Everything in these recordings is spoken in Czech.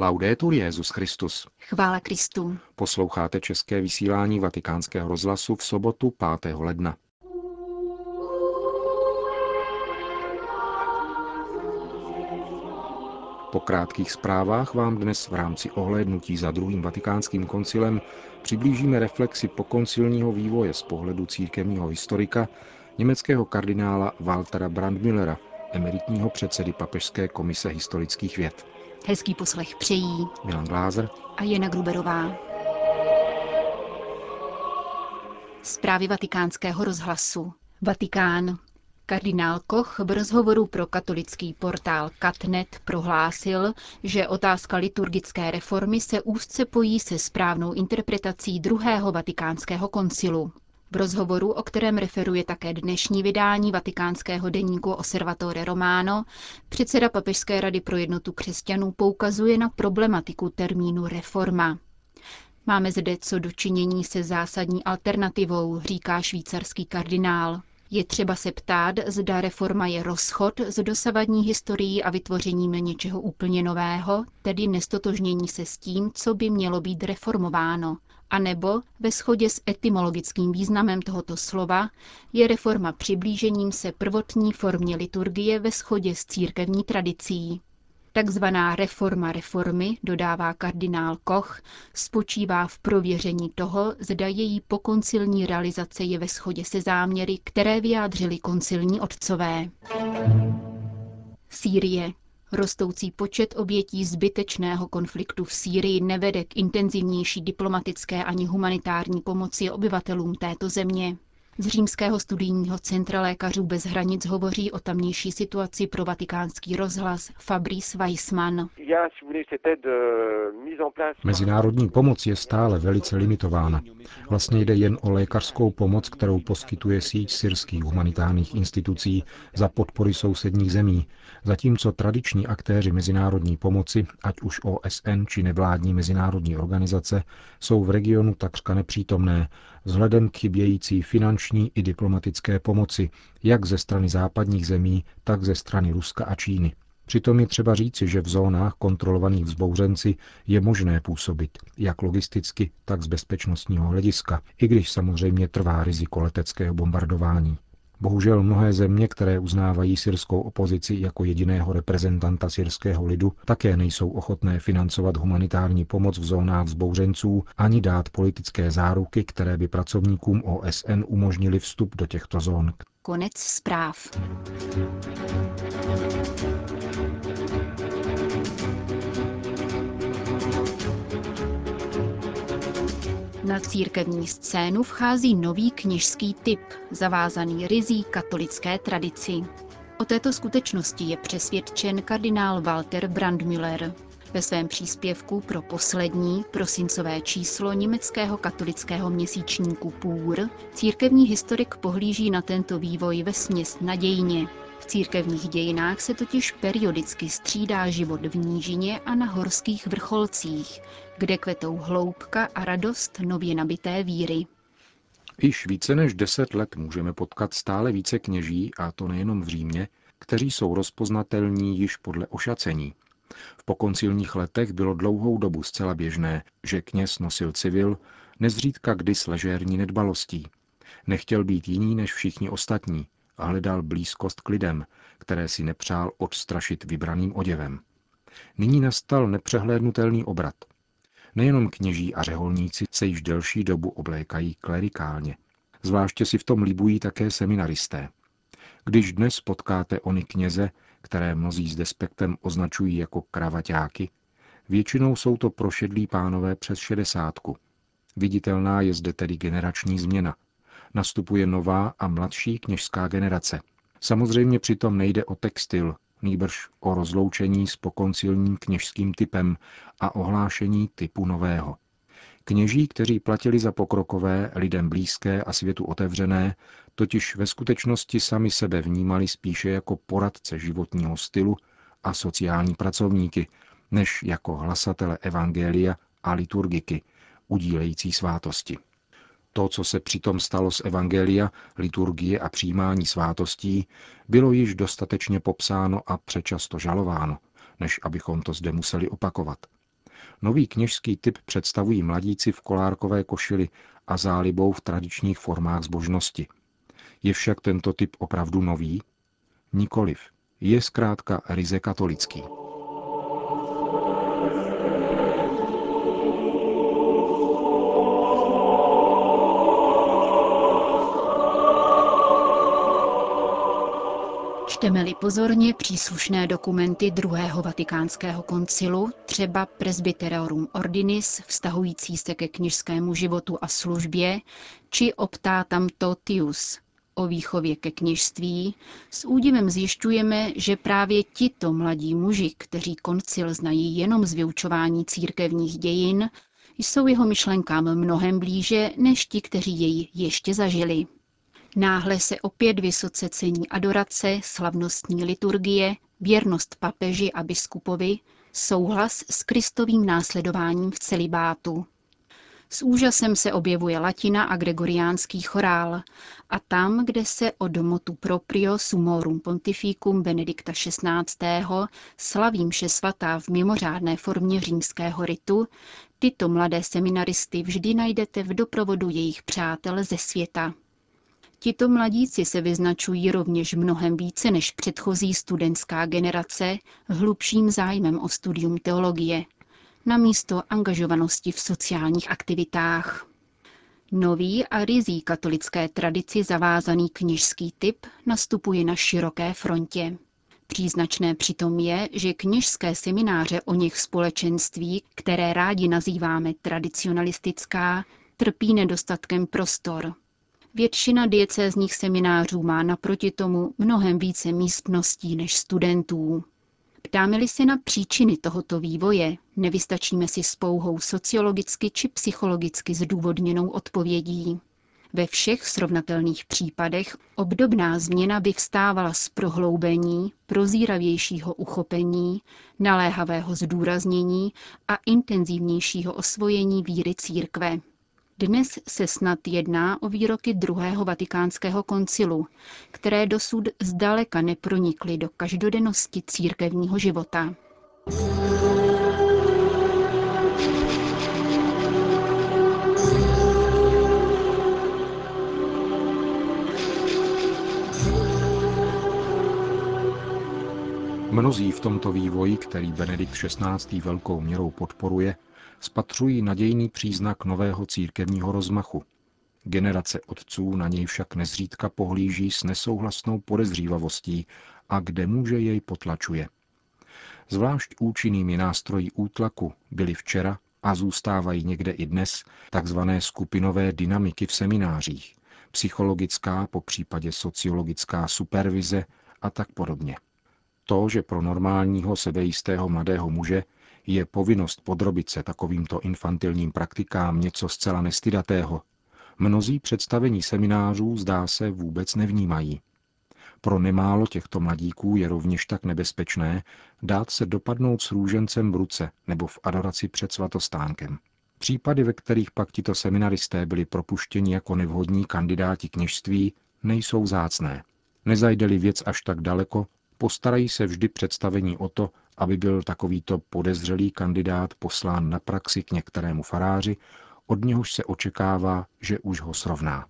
Laudetur Jezus Christus. Chvála Kristu. Posloucháte české vysílání Vatikánského rozhlasu v sobotu 5. ledna. Po krátkých zprávách vám dnes v rámci ohlédnutí za druhým vatikánským koncilem přiblížíme reflexi pokoncilního vývoje z pohledu církevního historika německého kardinála Waltera Brandmüllera, emeritního předsedy Papežské komise historických věd. Hezký poslech přejí Milan Glázer a Jana Gruberová. Zprávy vatikánského rozhlasu. Vatikán. Kardinál Koch v rozhovoru pro katolický portál Katnet prohlásil, že otázka liturgické reformy se úzce pojí se správnou interpretací druhého vatikánského koncilu. V rozhovoru, o kterém referuje také dnešní vydání vatikánského deníku Osservatore Romano, předseda Papežské rady pro jednotu křesťanů poukazuje na problematiku termínu reforma. Máme zde co dočinění se zásadní alternativou, říká švýcarský kardinál. Je třeba se ptát, zda reforma je rozchod s dosavadní historií a vytvořením něčeho úplně nového, tedy nestotožnění se s tím, co by mělo být reformováno. A nebo ve shodě s etymologickým významem tohoto slova je reforma přiblížením se prvotní formě liturgie ve shodě s církevní tradicí. Takzvaná reforma reformy, dodává kardinál Koch, spočívá v prověření toho, zda její pokoncilní realizace je ve shodě se záměry, které vyjádřili koncilní otcové. Sýrie. Rostoucí počet obětí zbytečného konfliktu v Sýrii nevede k intenzivnější diplomatické ani humanitární pomoci obyvatelům této země. Z římského studijního centra lékařů bez hranic hovoří o tamnější situaci pro vatikánský rozhlas Fabrice Weissmann. Mezinárodní pomoc je stále velice limitována. Vlastně jde jen o lékařskou pomoc, kterou poskytuje síť syrských humanitárních institucí za podpory sousedních zemí, zatímco tradiční aktéři mezinárodní pomoci, ať už OSN či nevládní mezinárodní organizace, jsou v regionu takřka nepřítomné, vzhledem k chybějící finanční i diplomatické pomoci, jak ze strany západních zemí, tak ze strany Ruska a Číny. Přitom je třeba říci, že v zónách kontrolovaných vzbouřenci je možné působit, jak logisticky, tak z bezpečnostního hlediska, i když samozřejmě trvá riziko leteckého bombardování. Bohužel mnohé země, které uznávají syrskou opozici jako jediného reprezentanta syrského lidu, také nejsou ochotné financovat humanitární pomoc v zónách vzbouřenců ani dát politické záruky, které by pracovníkům OSN umožnili vstup do těchto zón. Konec zpráv. Na církevní scénu vchází nový kněžský typ, zavázaný rizí katolické tradici. O této skutečnosti je přesvědčen kardinál Walter Brandmüller. Ve svém příspěvku pro poslední prosincové číslo německého katolického měsíčníku Půr církevní historik pohlíží na tento vývoj ve směs nadějně. V církevních dějinách se totiž periodicky střídá život v nížině a na horských vrcholcích, kde kvetou hloubka a radost nově nabité víry. Již více než deset let můžeme potkat stále více kněží, a to nejenom v Římě, kteří jsou rozpoznatelní již podle ošacení. V pokoncilních letech bylo dlouhou dobu zcela běžné, že kněz nosil civil, nezřídka kdy s ležérní nedbalostí. Nechtěl být jiný než všichni ostatní a hledal blízkost k lidem, které si nepřál odstrašit vybraným oděvem. Nyní nastal nepřehlédnutelný obrat. Nejenom kněží a řeholníci se již delší dobu oblékají klerikálně. Zvláště si v tom líbují také seminaristé. Když dnes potkáte ony kněze, které mnozí s despektem označují jako kravaťáky, většinou jsou to prošedlí pánové přes šedesátku. Viditelná je zde tedy generační změna. Nastupuje nová a mladší kněžská generace. Samozřejmě přitom nejde o textil, nýbrž o rozloučení s pokoncilním kněžským typem a ohlášení typu nového. Kněží, kteří platili za pokrokové, lidem blízké a světu otevřené, totiž ve skutečnosti sami sebe vnímali spíše jako poradce životního stylu a sociální pracovníky, než jako hlasatele evangelia a liturgiky, udílející svátosti. To, co se přitom stalo z Evangelia, liturgie a přijímání svátostí, bylo již dostatečně popsáno a přečasto žalováno, než abychom to zde museli opakovat. Nový kněžský typ představují mladíci v kolárkové košili a zálibou v tradičních formách zbožnosti. Je však tento typ opravdu nový? Nikoliv. Je zkrátka ryze katolický. Čteme-li pozorně příslušné dokumenty druhého vatikánského koncilu, třeba Presbyterorum Ordinis, vztahující se ke knižskému životu a službě, či Optatam Totius, o výchově ke kněžství, s údivem zjišťujeme, že právě tito mladí muži, kteří koncil znají jenom z vyučování církevních dějin, jsou jeho myšlenkám mnohem blíže než ti, kteří jej ještě zažili. Náhle se opět vysoce cení adorace, slavnostní liturgie, věrnost papeži a biskupovi, souhlas s kristovým následováním v celibátu. S úžasem se objevuje latina a gregoriánský chorál a tam, kde se od motu proprio sumorum pontificum Benedikta XVI. slaví mše svatá v mimořádné formě římského ritu, tyto mladé seminaristy vždy najdete v doprovodu jejich přátel ze světa. Tito mladíci se vyznačují rovněž mnohem více než předchozí studentská generace hlubším zájmem o studium teologie, na místo angažovanosti v sociálních aktivitách. Nový a rizí katolické tradici zavázaný kněžský typ nastupuje na široké frontě. Příznačné přitom je, že kněžské semináře o něch společenství, které rádi nazýváme tradicionalistická, trpí nedostatkem prostor. Většina diecézních seminářů má naproti tomu mnohem více místností než studentů. Ptáme-li se na příčiny tohoto vývoje, nevystačíme si s pouhou sociologicky či psychologicky zdůvodněnou odpovědí. Ve všech srovnatelných případech obdobná změna vyvstávala z prohloubení, prozíravějšího uchopení, naléhavého zdůraznění a intenzivnějšího osvojení víry církve. Dnes se snad jedná o výroky druhého vatikánského koncilu, které dosud zdaleka nepronikly do každodennosti církevního života. Mnozí v tomto vývoji, který Benedikt XVI. velkou měrou podporuje, spatřují nadějný příznak nového církevního rozmachu. Generace otců na něj však nezřídka pohlíží s nesouhlasnou podezřívavostí a kde může jej potlačuje. Zvlášť účinnými nástroji útlaku byly včera a zůstávají někde i dnes takzvané skupinové dynamiky v seminářích, psychologická, po případě sociologická supervize a tak podobně. To, že pro normálního sebejistého mladého muže je povinnost podrobit se takovýmto infantilním praktikám něco zcela nestydatého. Mnozí představení seminářů zdá se vůbec nevnímají. Pro nemálo těchto mladíků je rovněž tak nebezpečné dát se dopadnout s růžencem v ruce nebo v adoraci před svatostánkem. Případy, ve kterých pak tito seminaristé byli propuštěni jako nevhodní kandidáti kněžství, nejsou zácné. Nezajde-li věc až tak daleko, postarají se vždy představení o to, aby byl takovýto podezřelý kandidát poslán na praxi k některému faráři, od něhož se očekává, že už ho srovná.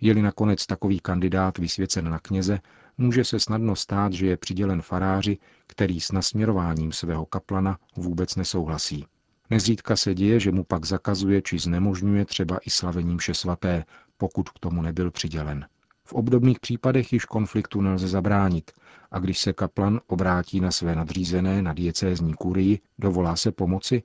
Je-li nakonec takový kandidát vysvěcen na kněze, může se snadno stát, že je přidělen faráři, který s nasměrováním svého kaplana vůbec nesouhlasí. Nezřídka se děje, že mu pak zakazuje či znemožňuje třeba i slavením vše svaté, pokud k tomu nebyl přidělen. V obdobných případech již konfliktu nelze zabránit a když se kaplan obrátí na své nadřízené na diecézní kurii, dovolá se pomoci?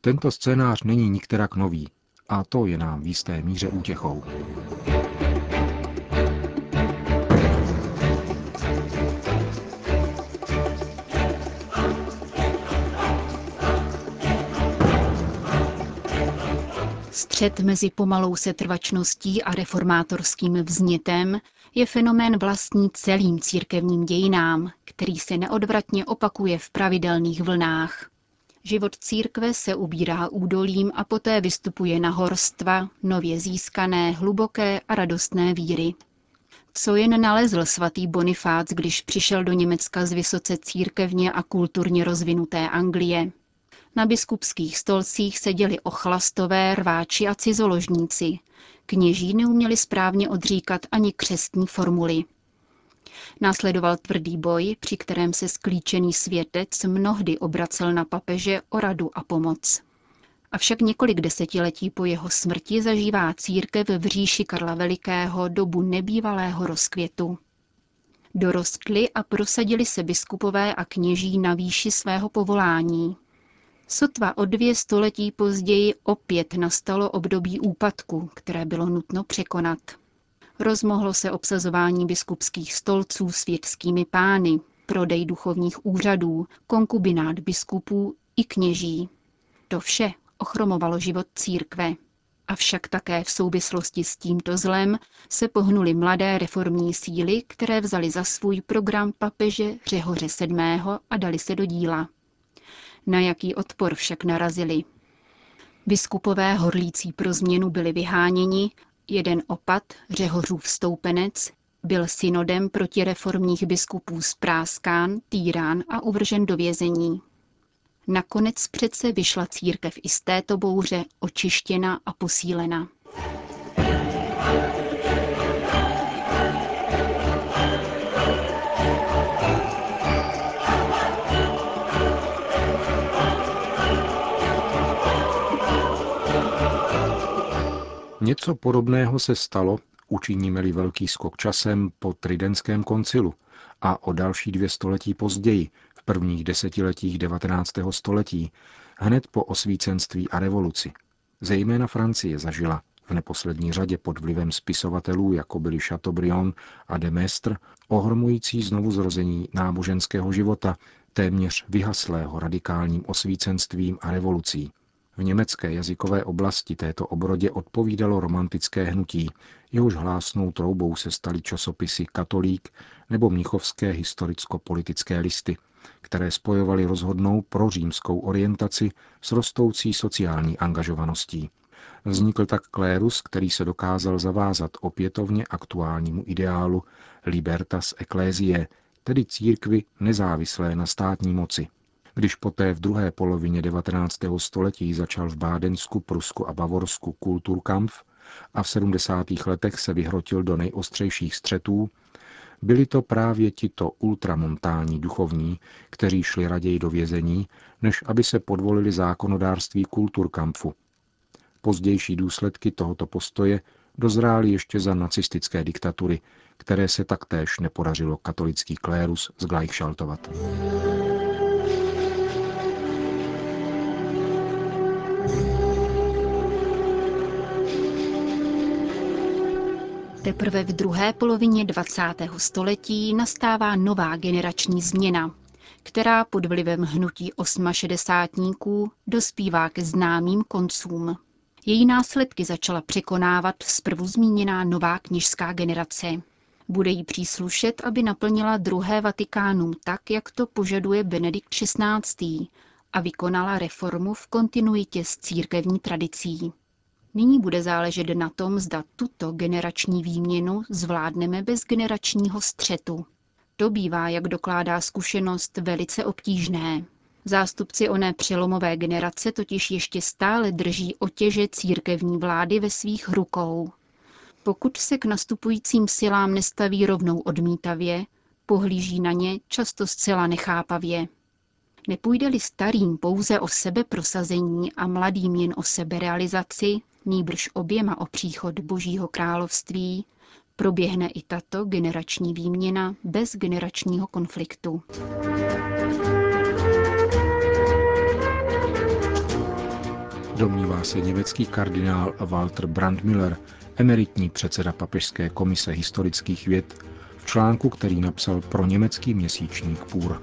Tento scénář není nikterak nový a to je nám v jisté míře útěchou. Střed mezi pomalou setrvačností a reformátorským vznětem je fenomén vlastní celým církevním dějinám, který se neodvratně opakuje v pravidelných vlnách. Život církve se ubírá údolím a poté vystupuje na horstva, nově získané, hluboké a radostné víry. Co jen nalezl svatý Bonifác, když přišel do Německa z vysoce církevně a kulturně rozvinuté Anglie. Na biskupských stolcích seděli ochlastové, rváči a cizoložníci. Kněží neuměli správně odříkat ani křestní formuly. Následoval tvrdý boj, při kterém se sklíčený světec mnohdy obracel na papeže o radu a pomoc. Avšak několik desetiletí po jeho smrti zažívá církev v říši Karla Velikého dobu nebývalého rozkvětu. Dorostli a prosadili se biskupové a kněží na výši svého povolání. Sotva o dvě století později opět nastalo období úpadku, které bylo nutno překonat. Rozmohlo se obsazování biskupských stolců světskými pány, prodej duchovních úřadů, konkubinát biskupů i kněží. To vše ochromovalo život církve. Avšak také v souvislosti s tímto zlem se pohnuly mladé reformní síly, které vzali za svůj program papeže Řehoře VII. a dali se do díla. Na jaký odpor však narazili? Biskupové horlící pro změnu byli vyháněni, jeden opat, Řehořův stoupenec, byl synodem protireformních biskupů spráskán, týrán a uvržen do vězení. Nakonec přece vyšla církev i z této bouře očištěna a posílena. Něco podobného se stalo, učiníme-li velký skok časem, po Tridentském koncilu a o další dvě století později, v prvních desetiletích 19. století, hned po osvícenství a revoluci. Zejména Francie zažila, v neposlední řadě pod vlivem spisovatelů, jako byli Chateaubriand a de Maistre, ohromující znovu zrození náboženského života, téměř vyhaslého radikálním osvícenstvím a revolucí. V německé jazykové oblasti této obrodě odpovídalo romantické hnutí, jehož hlásnou troubou se staly časopisy Katolík nebo mnichovské historicko-politické listy, které spojovaly rozhodnou prořímskou orientaci s rostoucí sociální angažovaností. Vznikl tak klérus, který se dokázal zavázat opětovně aktuálnímu ideálu libertas ecclesiae, tedy církvy nezávislé na státní moci. Když poté v druhé polovině 19. století začal v Bádensku, Prusku a Bavorsku Kulturkampf a v 70. letech se vyhrotil do nejostřejších střetů, byli to právě tito ultramontální duchovní, kteří šli raději do vězení, než aby se podvolili zákonodárství Kulturkampfu. Pozdější důsledky tohoto postoje dozrály ještě za nacistické diktatury, které se taktéž nepodařilo katolický klérus zglajšaltovat. Teprve v druhé polovině 20. století nastává nová generační změna, která pod vlivem hnutí osmašedesátníků dospívá ke známým koncům. Její následky začala překonávat zprvu zmíněná nová kněžská generace. Bude jí příslušet, aby naplnila druhé Vatikánum tak, jak to požaduje Benedikt XVI. a vykonala reformu v kontinuitě s církevní tradicí. Nyní bude záležet na tom, zda tuto generační výměnu zvládneme bez generačního střetu. To bývá, jak dokládá zkušenost, velice obtížné. Zástupci oné přelomové generace totiž ještě stále drží otěže církevní vlády ve svých rukou. Pokud se k nastupujícím silám nestaví rovnou odmítavě, pohlíží na ně často zcela nechápavě. Nepůjde-li starým pouze o sebeprosazení a mladým jen o seberealizaci, nýbrž oběma o příchod Božího království, proběhne i tato generační výměna bez generačního konfliktu. Domnívá se německý kardinál Walter Brandmüller, emeritní předseda Papežské komise historických věd, v článku, který napsal pro německý měsíčník Půr.